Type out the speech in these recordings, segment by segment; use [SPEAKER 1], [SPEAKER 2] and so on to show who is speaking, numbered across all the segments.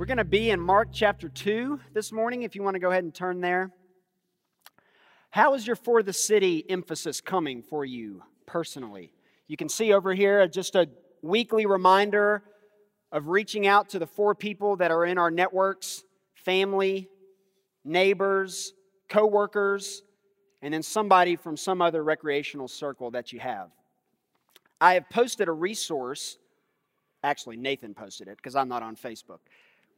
[SPEAKER 1] We're going to be in Mark chapter 2 this morning, if you want to go ahead and turn there. How is your for the city emphasis coming for you personally? You can see over here just a weekly reminder of reaching out to the four people that are in our networks family, neighbors, coworkers, and then somebody from some other recreational circle that you have. I have posted a resource. Actually, Nathan posted it because I'm not on Facebook.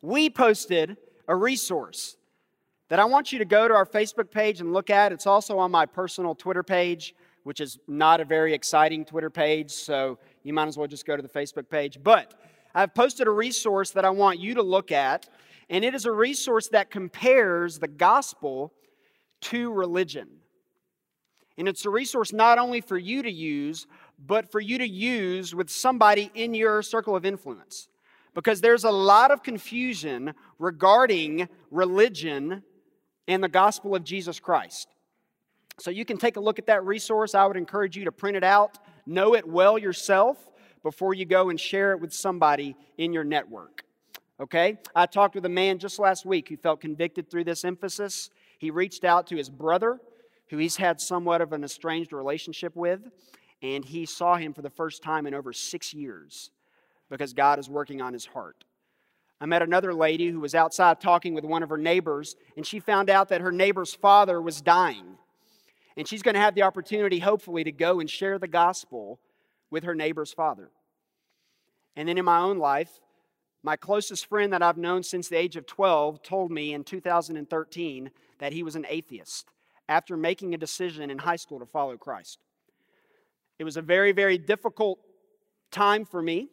[SPEAKER 1] We posted a resource that I want you to go to our Facebook page and look at. It's also on my personal Twitter page, which is not a very exciting Twitter page, so you might as well just go to the Facebook page. But I've posted a resource that I want you to look at, and it is a resource that compares the gospel to religion. And it's a resource not only for you to use, but for you to use with somebody in your circle of influence. Because there's a lot of confusion regarding religion and the gospel of Jesus Christ. So you can take a look at that resource. I would encourage you to print it out, know it well yourself before you go and share it with somebody in your network. Okay? I talked with a man just last week who felt convicted through this emphasis. He reached out to his brother, who he's had somewhat of an estranged relationship with, and he saw him for the first time in over six years because God is working on his heart. I met another lady who was outside talking with one of her neighbors, and she found out that her neighbor's father was dying. And she's going to have the opportunity, hopefully, to go and share the gospel with her neighbor's father. And then in my own life, my closest friend that I've known since the age of 12 told me in 2013 that he was an atheist after making a decision in high school to follow Christ. It was a very, very difficult time for me,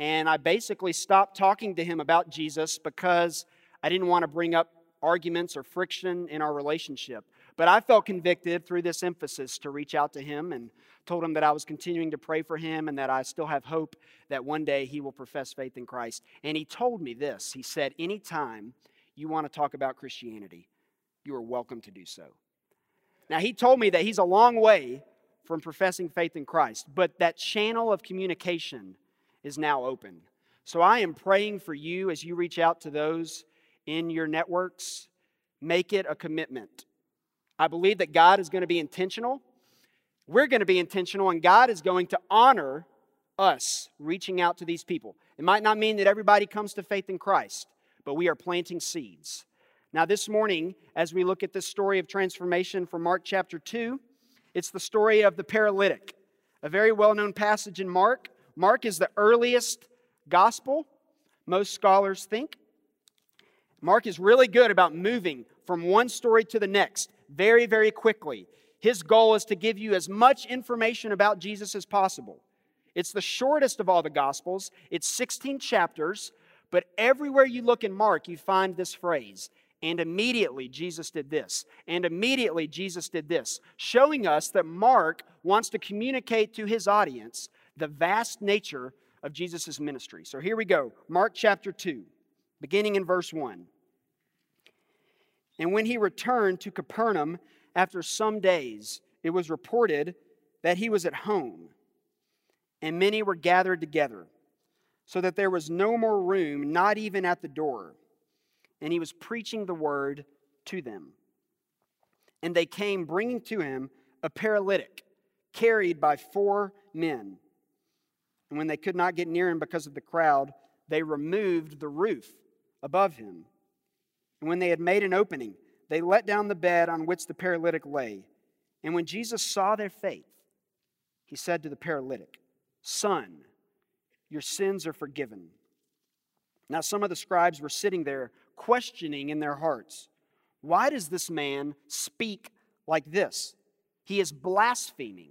[SPEAKER 1] and I basically stopped talking to him about Jesus because I didn't want to bring up arguments or friction in our relationship. But I felt convicted through this emphasis to reach out to him and told him that I was continuing to pray for him and that I still have hope that one day he will profess faith in Christ. And he told me this He said, Anytime you want to talk about Christianity, you are welcome to do so. Now, he told me that he's a long way from professing faith in Christ, but that channel of communication is now open. So I am praying for you as you reach out to those in your networks. Make it a commitment. I believe that God is going to be intentional. We're going to be intentional, and God is going to honor us reaching out to these people. It might not mean that everybody comes to faith in Christ, but we are planting seeds. Now, this morning, as we look at this story of transformation from Mark chapter 2, it's the story of the paralytic, a very well known passage in Mark. Mark is the earliest gospel, most scholars think. Mark is really good about moving from one story to the next very, very quickly. His goal is to give you as much information about Jesus as possible. It's the shortest of all the Gospels, it's 16 chapters, but everywhere you look in Mark, you find this phrase and immediately Jesus did this. And immediately Jesus did this, showing us that Mark wants to communicate to his audience the vast nature of Jesus' ministry. So here we go Mark chapter 2, beginning in verse 1. And when he returned to Capernaum after some days, it was reported that he was at home, and many were gathered together, so that there was no more room, not even at the door and he was preaching the word to them. And they came bringing to him a paralytic carried by four men. And when they could not get near him because of the crowd, they removed the roof above him. And when they had made an opening, they let down the bed on which the paralytic lay. And when Jesus saw their faith, he said to the paralytic, Son, your sins are forgiven. Now, some of the scribes were sitting there questioning in their hearts why does this man speak like this? He is blaspheming.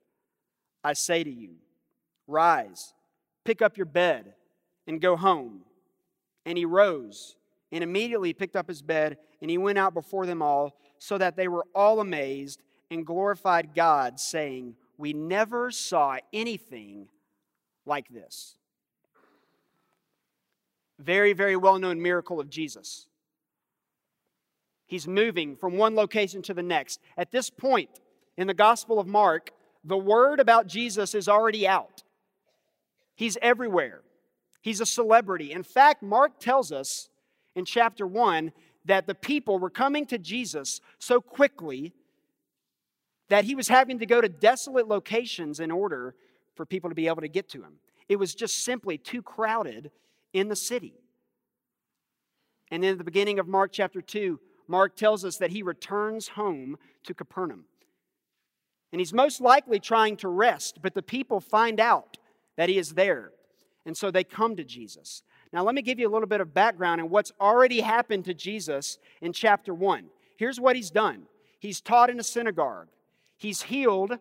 [SPEAKER 1] I say to you, rise, pick up your bed, and go home. And he rose and immediately picked up his bed and he went out before them all, so that they were all amazed and glorified God, saying, We never saw anything like this. Very, very well known miracle of Jesus. He's moving from one location to the next. At this point in the Gospel of Mark, the word about Jesus is already out. He's everywhere. He's a celebrity. In fact, Mark tells us in chapter 1 that the people were coming to Jesus so quickly that he was having to go to desolate locations in order for people to be able to get to him. It was just simply too crowded in the city. And then at the beginning of Mark chapter 2, Mark tells us that he returns home to Capernaum. And he's most likely trying to rest, but the people find out that he is there. And so they come to Jesus. Now, let me give you a little bit of background on what's already happened to Jesus in chapter 1. Here's what he's done He's taught in a synagogue, he's healed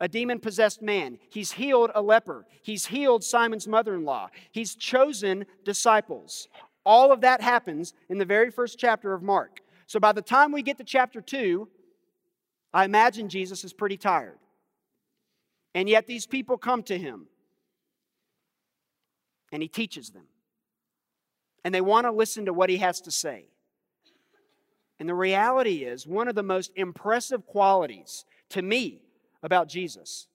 [SPEAKER 1] a demon possessed man, he's healed a leper, he's healed Simon's mother in law, he's chosen disciples. All of that happens in the very first chapter of Mark. So by the time we get to chapter 2, I imagine Jesus is pretty tired. And yet these people come to him and he teaches them and they want to listen to what he has to say. And the reality is, one of the most impressive qualities to me about Jesus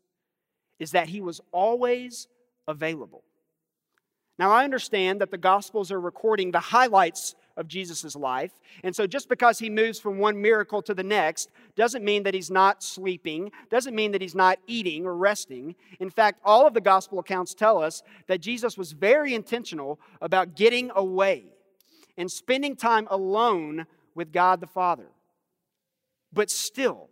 [SPEAKER 1] is that he was always available. Now, I understand that the Gospels are recording the highlights of Jesus' life. And so just because he moves from one miracle to the next doesn't mean that he's not sleeping, doesn't mean that he's not eating or resting. In fact, all of the gospel accounts tell us that Jesus was very intentional about getting away and spending time alone with God the Father. But still,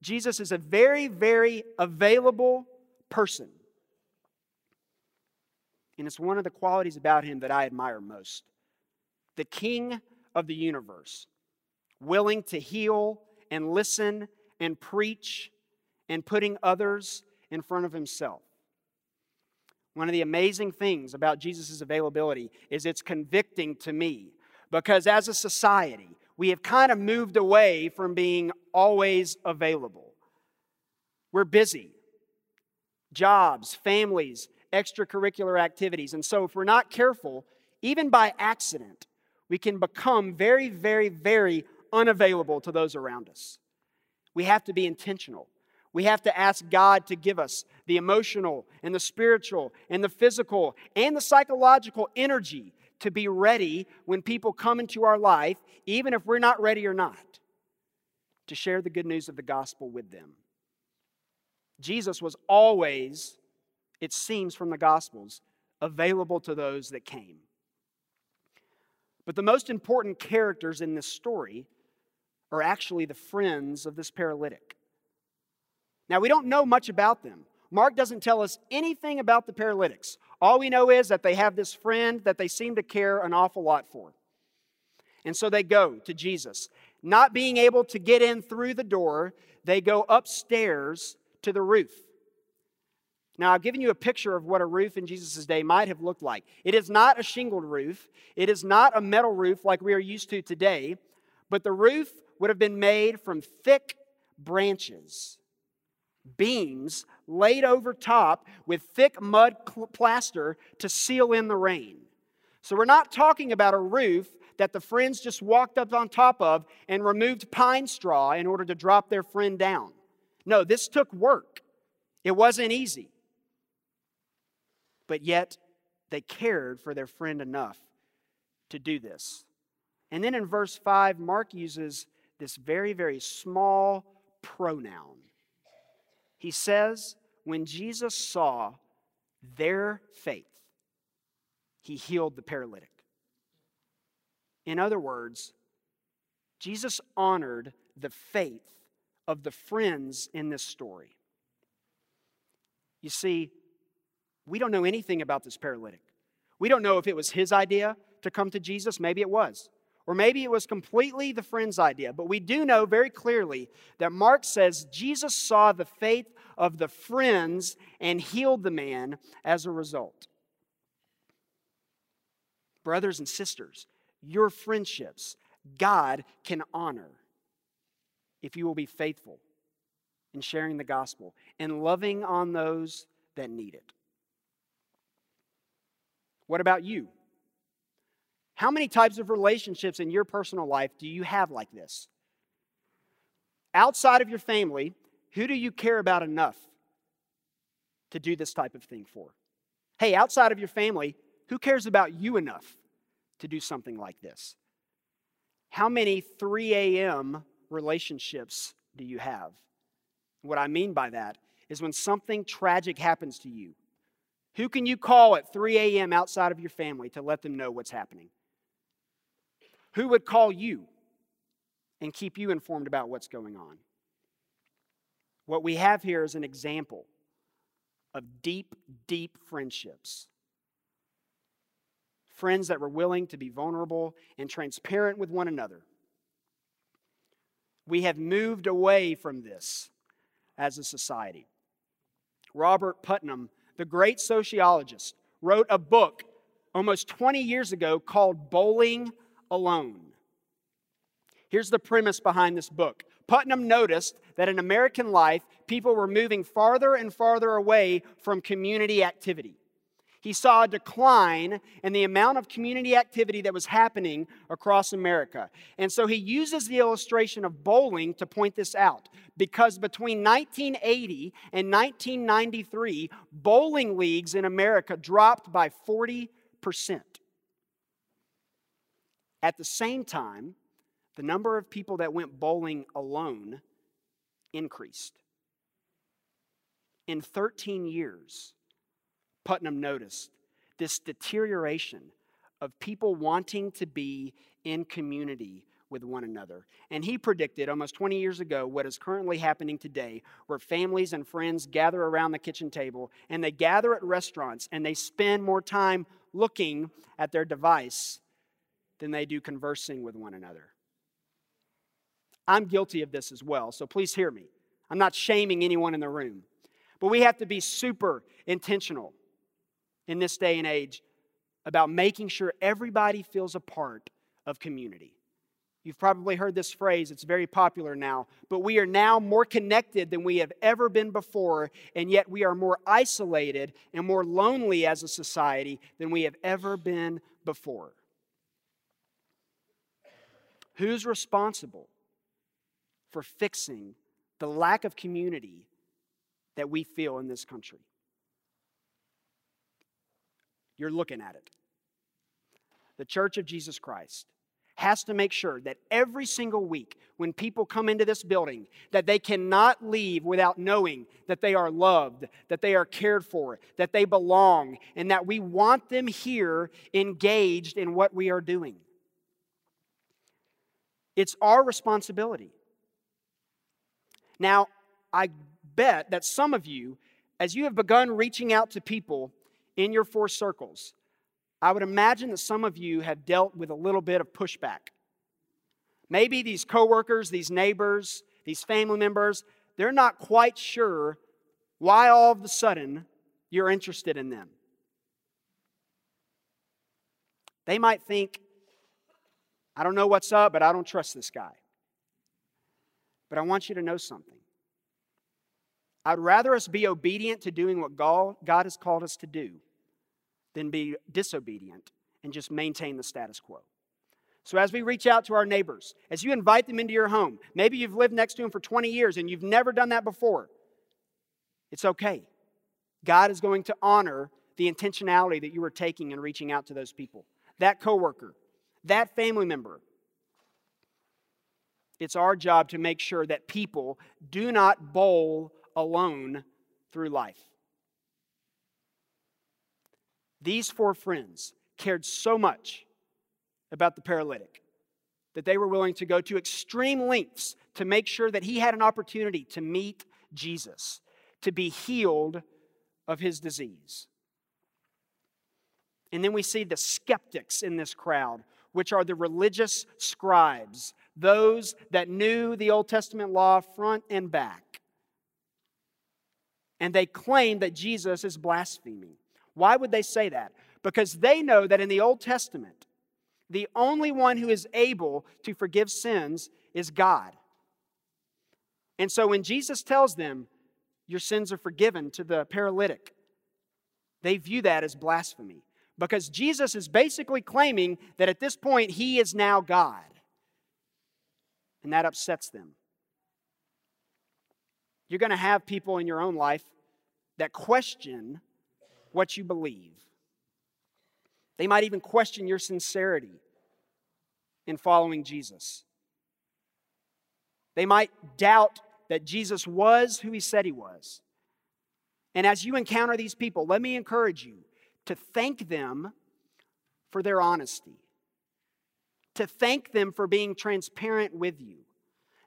[SPEAKER 1] Jesus is a very, very available person. And it's one of the qualities about him that I admire most the King of the universe, willing to heal and listen and preach and putting others in front of himself. One of the amazing things about Jesus' availability is it's convicting to me because as a society, we have kind of moved away from being always available. We're busy. Jobs, families, extracurricular activities. And so, if we're not careful, even by accident, we can become very, very, very unavailable to those around us. We have to be intentional. We have to ask God to give us the emotional and the spiritual and the physical and the psychological energy to be ready when people come into our life, even if we're not ready or not, to share the good news of the gospel with them. Jesus was always, it seems from the Gospels, available to those that came. But the most important characters in this story are actually the friends of this paralytic. Now, we don't know much about them. Mark doesn't tell us anything about the paralytics. All we know is that they have this friend that they seem to care an awful lot for. And so they go to Jesus. Not being able to get in through the door, they go upstairs to the roof. Now, I've given you a picture of what a roof in Jesus' day might have looked like. It is not a shingled roof, it is not a metal roof like we are used to today, but the roof would have been made from thick branches, beams laid over top with thick mud plaster to seal in the rain. So, we're not talking about a roof that the friends just walked up on top of and removed pine straw in order to drop their friend down. No, this took work. It wasn't easy but yet they cared for their friend enough to do this. And then in verse 5, Mark uses this very, very small pronoun. He says, When Jesus saw their faith, he healed the paralytic. In other words, Jesus honored the faith of the friends in this story. You see, we don't know anything about this paralytic. We don't know if it was his idea to come to Jesus. Maybe it was. Or maybe it was completely the friend's idea. But we do know very clearly that Mark says Jesus saw the faith of the friends and healed the man as a result. brothers and sisters, your friendships, God can honor if you will be faithful in sharing the gospel and loving on those that need it. What about you? How many types of relationships in your personal life do you have like this? Outside of your family, who do you care about enough to do this type of thing for? Hey, outside of your family, who cares about you enough to do something like this? How many 3 a.m. relationships do you have? What I mean by that is when something tragic happens to you, who can you call at 3 a.m. outside of your family to let them know what's happening? Who would call you and keep you informed about what's going on? What we have here is an example of deep, deep friendships. Friends that were willing to be vulnerable and transparent with one another. We have moved away from this as a society. Robert Putnam, the great sociologist, wrote a book almost 20 years ago called Bowling Alone. Here's the premise behind this book Putnam noticed that in American life, people were moving farther and farther away from community activity. He saw a decline in the amount of community activity that was happening across America. And so he uses the illustration of bowling to point this out. Because between 1980 and 1993, bowling leagues in America dropped by 40%. At the same time, the number of people that went bowling alone increased. In 13 years, Putnam noticed this deterioration of people wanting to be in community with one another. And he predicted almost 20 years ago what is currently happening today, where families and friends gather around the kitchen table and they gather at restaurants and they spend more time looking at their device than they do conversing with one another. I'm guilty of this as well, so please hear me. I'm not shaming anyone in the room, but we have to be super intentional in this day and age about making sure everybody feels a part of community. You've probably heard this phrase, it's very popular now, but we are now more connected than we have ever been before, and yet we are more isolated and more lonely as a society than we have ever been before. Who's responsible for fixing the lack of community that we feel in this country. You're looking at it. The Church of Jesus Christ has to make sure that every single week when people come into this building that they cannot leave without knowing that they are loved that they are cared for that they belong and that we want them here engaged in what we are doing it's our responsibility now, I bet that some of you, as you have begun reaching out to people in your four circles, I would imagine that some of you have dealt with a little bit of pushback. Maybe these coworkers, these neighbors, these family members, they're not quite sure why all of a sudden you're interested in them. They might think, I don't know what's up, but I don't trust this guy. But I want you to know something. I'd rather us be obedient to doing what God has called us to do than be disobedient and just maintain the status quo. So, as we reach out to our neighbors, as you invite them into your home, maybe you've lived next to them for 20 years and you've never done that before, it's okay. God is going to honor the intentionality that you are taking in reaching out to those people. That coworker, that family member, it's our job to make sure that people do not bowl alone through life. These four friends cared so much about the paralytic that they were willing to go to extreme lengths to make sure that he had an opportunity to meet Jesus, to be healed of his disease. And then we see the skeptics in this crowd, which are the religious scribes, those that knew the Old Testament law front and back. And they claim that Jesus is blaspheming. Why would they say that? because they know that in the Old Testament, the only one who is able to forgive sins is God. And so when Jesus tells them, Your sins are forgiven to the paralytic, they view that as blasphemy because Jesus is basically claiming that at this point he is now God. And that upsets them. You're going to have people in your own life that question what you believe. They might even question your sincerity in following Jesus. They might doubt that Jesus was who he said he was. And as you encounter these people, let me encourage you to thank them for their honesty, to thank them for being transparent with you,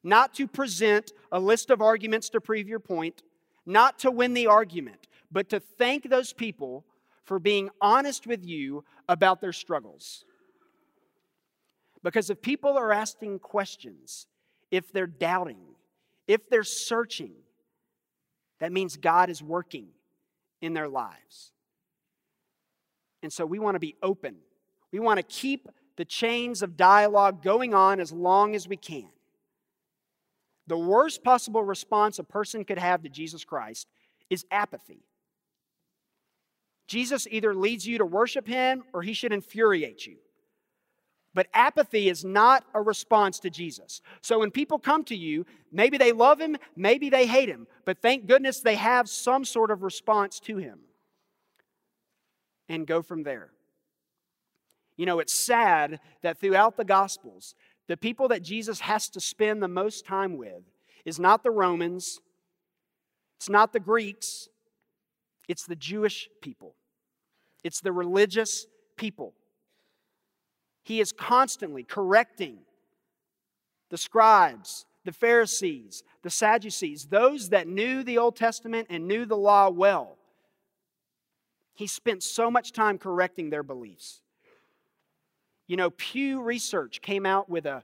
[SPEAKER 1] not to present a list of arguments to prove your point, not to win the argument, but to thank those people for being honest with you about their struggles. Because if people are asking questions, if they're doubting, if they're searching, that means God is working in their lives. And so we want to be open. We want to keep the chains of dialogue going on as long as we can. The worst possible response a person could have to Jesus Christ is apathy. Jesus either leads you to worship him or he should infuriate you. But apathy is not a response to Jesus. So when people come to you, maybe they love him, maybe they hate him, but thank goodness they have some sort of response to him. And go from there. You know, it's sad that throughout the Gospels, the people that Jesus has to spend the most time with is not the Romans, it's not the Greeks, it's the Jewish people, it's the religious people. He is constantly correcting the scribes, the Pharisees, the Sadducees, those that knew the Old Testament and knew the law well. He spent so much time correcting their beliefs. You know, Pew Research came out with a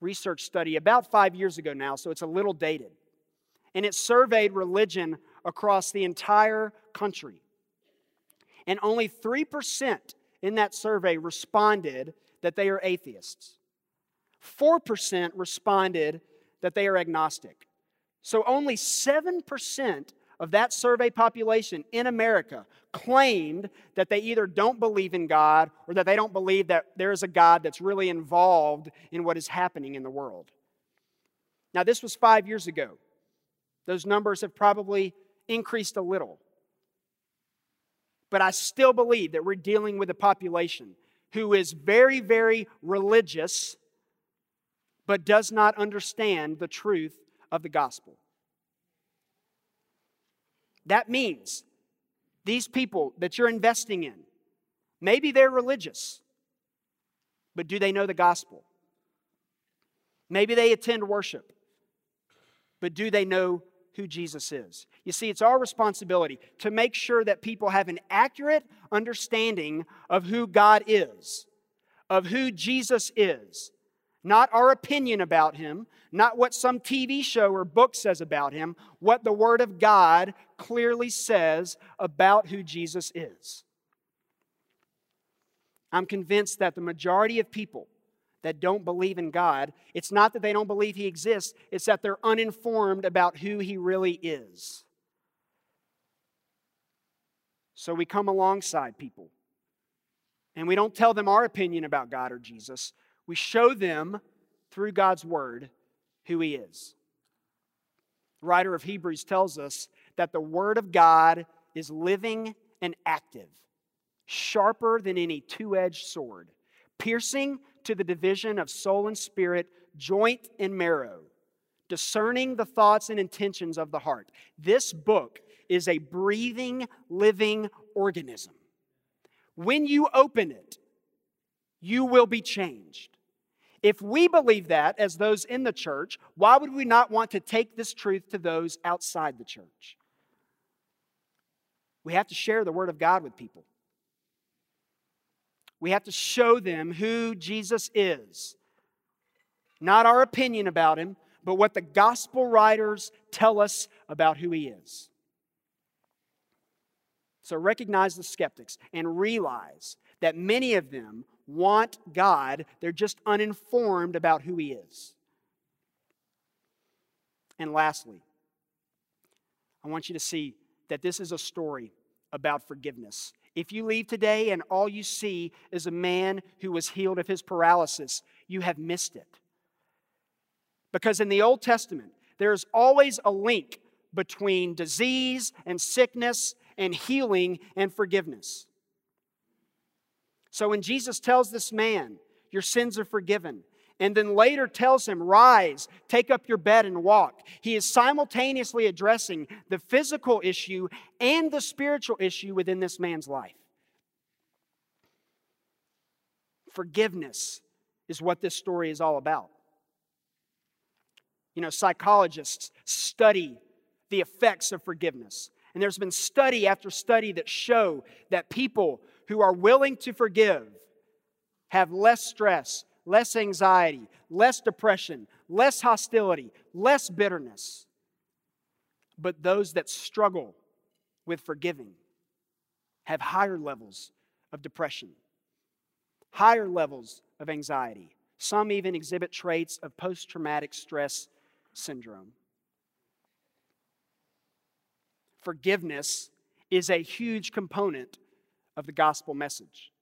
[SPEAKER 1] research study about five years ago now, so it's a little dated. And it surveyed religion across the entire country. And only 3% in that survey responded that they are atheists. 4% responded that they are agnostic. So only 7% of that survey population in America claimed that they either don't believe in God or that they don't believe that there is a God that's really involved in what is happening in the world. Now, this was five years ago. Those numbers have probably increased a little. But I still believe that we're dealing with a population who is very, very religious, but does not understand the truth of the gospel. That means these people that you're investing in, maybe they're religious, but do they know the gospel? Maybe they attend worship, but do they know who Jesus is. You see, it's our responsibility to make sure that people have an accurate understanding of who God is, of who Jesus is. Not our opinion about him, not what some TV show or book says about him, what the Word of God clearly says about who Jesus is. I'm convinced that the majority of people that don't believe in God, it's not that they don't believe He exists, it's that they're uninformed about who He really is. So we come alongside people and we don't tell them our opinion about God or Jesus. We show them through God's Word who He is. The writer of Hebrews tells us that the Word of God is living and active, sharper than any two edged sword, piercing to the division of soul and spirit, joint and marrow, discerning the thoughts and intentions of the heart. This book is a breathing, living organism. When you open it, you will be changed. If we believe that as those in the church, why would we not want to take this truth to those outside the church? We have to share the Word of God with people. We have to show them who Jesus is. Not our opinion about him, but what the gospel writers tell us about who he is. So recognize the skeptics and realize that many of them want God, they're just uninformed about who He is. And lastly, I want you to see that this is a story about forgiveness. If you leave today and all you see is a man who was healed of his paralysis, you have missed it. Because in the Old Testament, there's always a link between disease and sickness and healing and forgiveness. So when Jesus tells this man, Your sins are forgiven, and then later tells him, Rise, take up your bed and walk. He is simultaneously addressing the physical issue and the spiritual issue within this man's life. Forgiveness is what this story is all about. You know, psychologists study the effects of forgiveness. And there's been study after study that show that people who are willing to forgive have less stress, less anxiety, less depression, less hostility, less bitterness. But those that struggle with forgiving have higher levels of depression, higher levels of anxiety. Some even exhibit traits of post traumatic stress syndrome. Forgiveness is a huge component of the gospel message.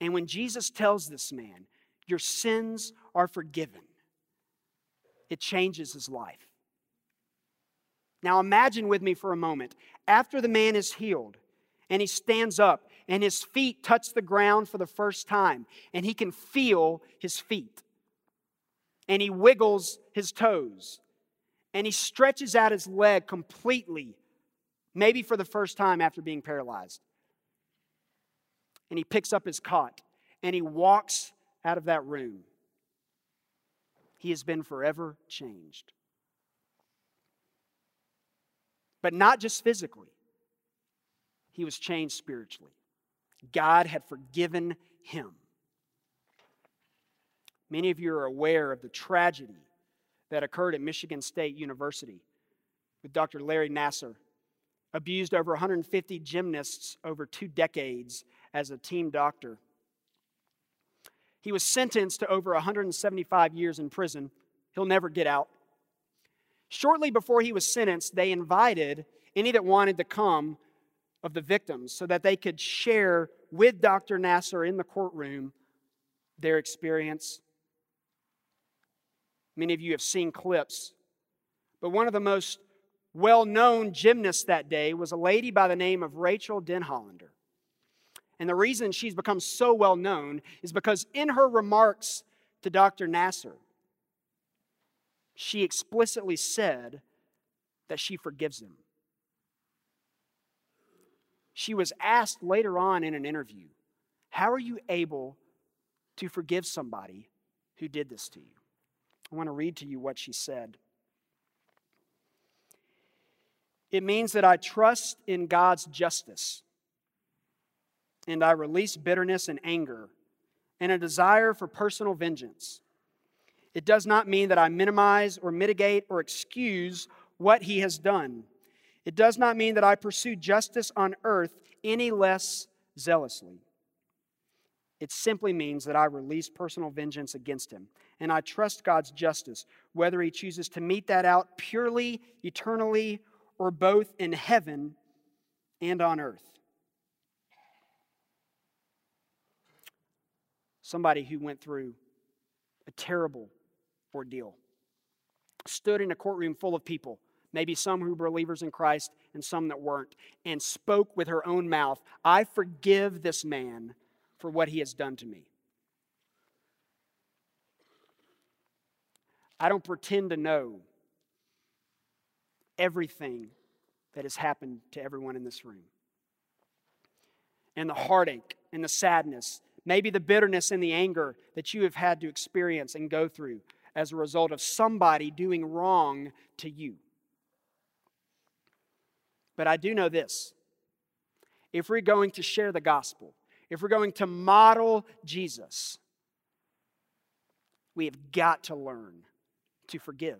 [SPEAKER 1] And when Jesus tells this man, Your sins are forgiven, it changes his life. Now imagine with me for a moment, after the man is healed and he stands up and his feet touch the ground for the first time and he can feel his feet and he wiggles his toes and he stretches out his leg completely, maybe for the first time after being paralyzed and he picks up his cot and he walks out of that room. He has been forever changed. But not just physically, he was changed spiritually. God had forgiven him. Many of you are aware of the tragedy that occurred at Michigan State University with Dr. Larry Nassar, abused over 150 gymnasts over two decades as a team doctor. He was sentenced to over 175 years in prison. He'll never get out. Shortly before he was sentenced, they invited any that wanted to come of the victims so that they could share with Dr. Nassar in the courtroom their experience. Many of you have seen clips, but one of the most well known gymnasts that day was a lady by the name of Rachael Denhollander. And the reason she's become so well known is because in her remarks to Dr. Nassar, she explicitly said that she forgives him. She was asked later on in an interview, How are you able to forgive somebody who did this to you? I want to read to you what she said. It means that I trust in God's justice and I release bitterness and anger and a desire for personal vengeance. It does not mean that I minimize or mitigate or excuse what he has done. It does not mean that I pursue justice on earth any less zealously. It simply means that I release personal vengeance against him. And I trust God's justice, whether he chooses to mete that out purely, eternally, or both in heaven and on earth. Somebody who went through a terrible ordeal, stood in a courtroom full of people, maybe some who were believers in Christ and some that weren't, and spoke with her own mouth, I forgive this man for what he has done to me. I don't pretend to know everything that has happened to everyone in this room. And the heartache and the sadness Maybe the bitterness and the anger that you have had to experience and go through as a result of somebody doing wrong to you. But I do know this if we're going to share the gospel, if we're going to model Jesus, we have got to learn to forgive.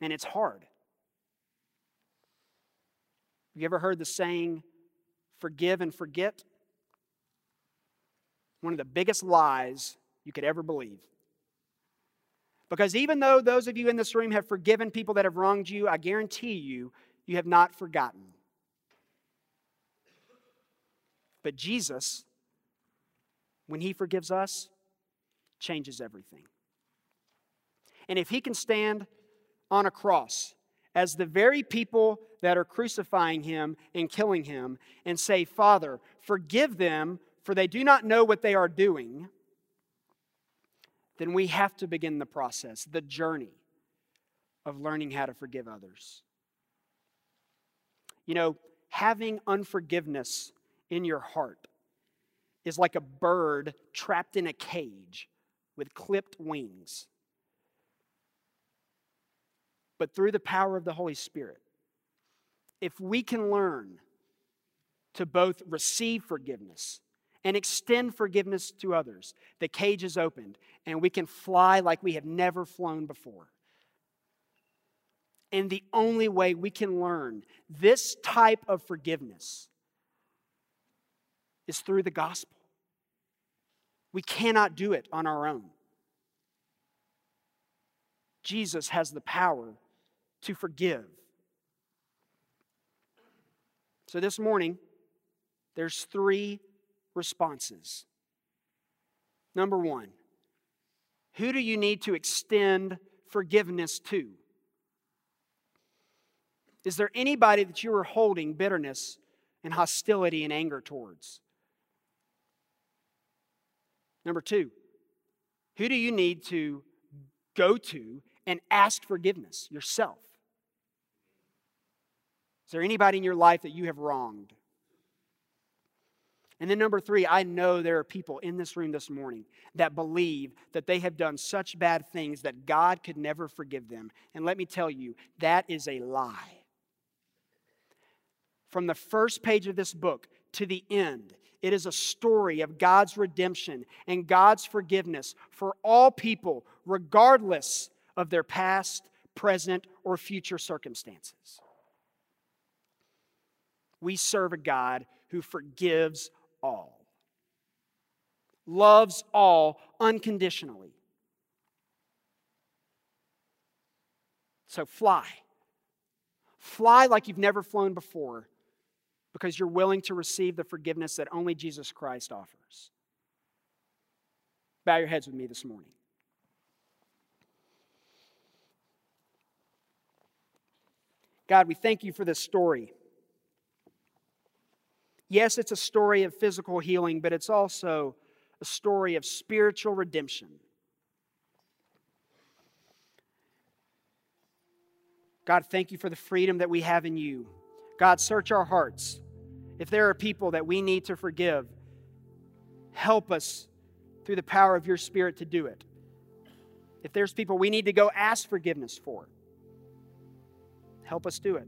[SPEAKER 1] And it's hard. Have you ever heard the saying, forgive and forget? One of the biggest lies you could ever believe. Because even though those of you in this room have forgiven people that have wronged you, I guarantee you, you have not forgotten. But Jesus, when He forgives us, changes everything. And if He can stand on a cross as the very people that are crucifying Him and killing Him and say, Father, forgive them, for they do not know what they are doing then we have to begin the process, the journey of learning how to forgive others. You know, having unforgiveness in your heart is like a bird trapped in a cage with clipped wings. But through the power of the Holy Spirit, if we can learn to both receive forgiveness and extend forgiveness to others, the cage is opened and we can fly like we have never flown before. And the only way we can learn this type of forgiveness is through the gospel. We cannot do it on our own. Jesus has the power to forgive. So this morning, there's three responses. Number one, who do you need to extend forgiveness to? Is there anybody that you are holding bitterness and hostility and anger towards? Number two, who do you need to go to and ask forgiveness yourself? Is there anybody in your life that you have wronged? And then, number three, I know there are people in this room this morning that believe that they have done such bad things that God could never forgive them. And let me tell you, that is a lie. From the first page of this book to the end, it is a story of God's redemption and God's forgiveness for all people, regardless of their past, present, or future circumstances. We serve a God who forgives all, loves all unconditionally. So fly. Fly like you've never flown before because you're willing to receive the forgiveness that only Jesus Christ offers. Bow your heads with me this morning. God, we thank you for this story. Yes, it's a story of physical healing, but it's also a story of spiritual redemption. God, thank you for the freedom that we have in you. God, search our hearts. If there are people that we need to forgive, help us through the power of your Spirit to do it. If there's people we need to go ask forgiveness for, help us do it.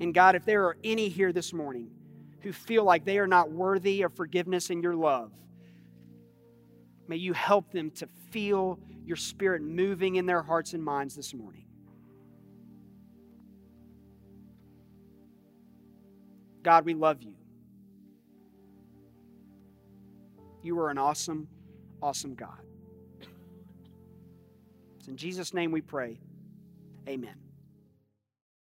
[SPEAKER 1] And God, if there are any here this morning who feel like they are not worthy of forgiveness and your love. May you help them to feel your spirit moving in their hearts and minds this morning. God, we love you. You are an awesome, awesome God. It's in Jesus' name we pray. Amen.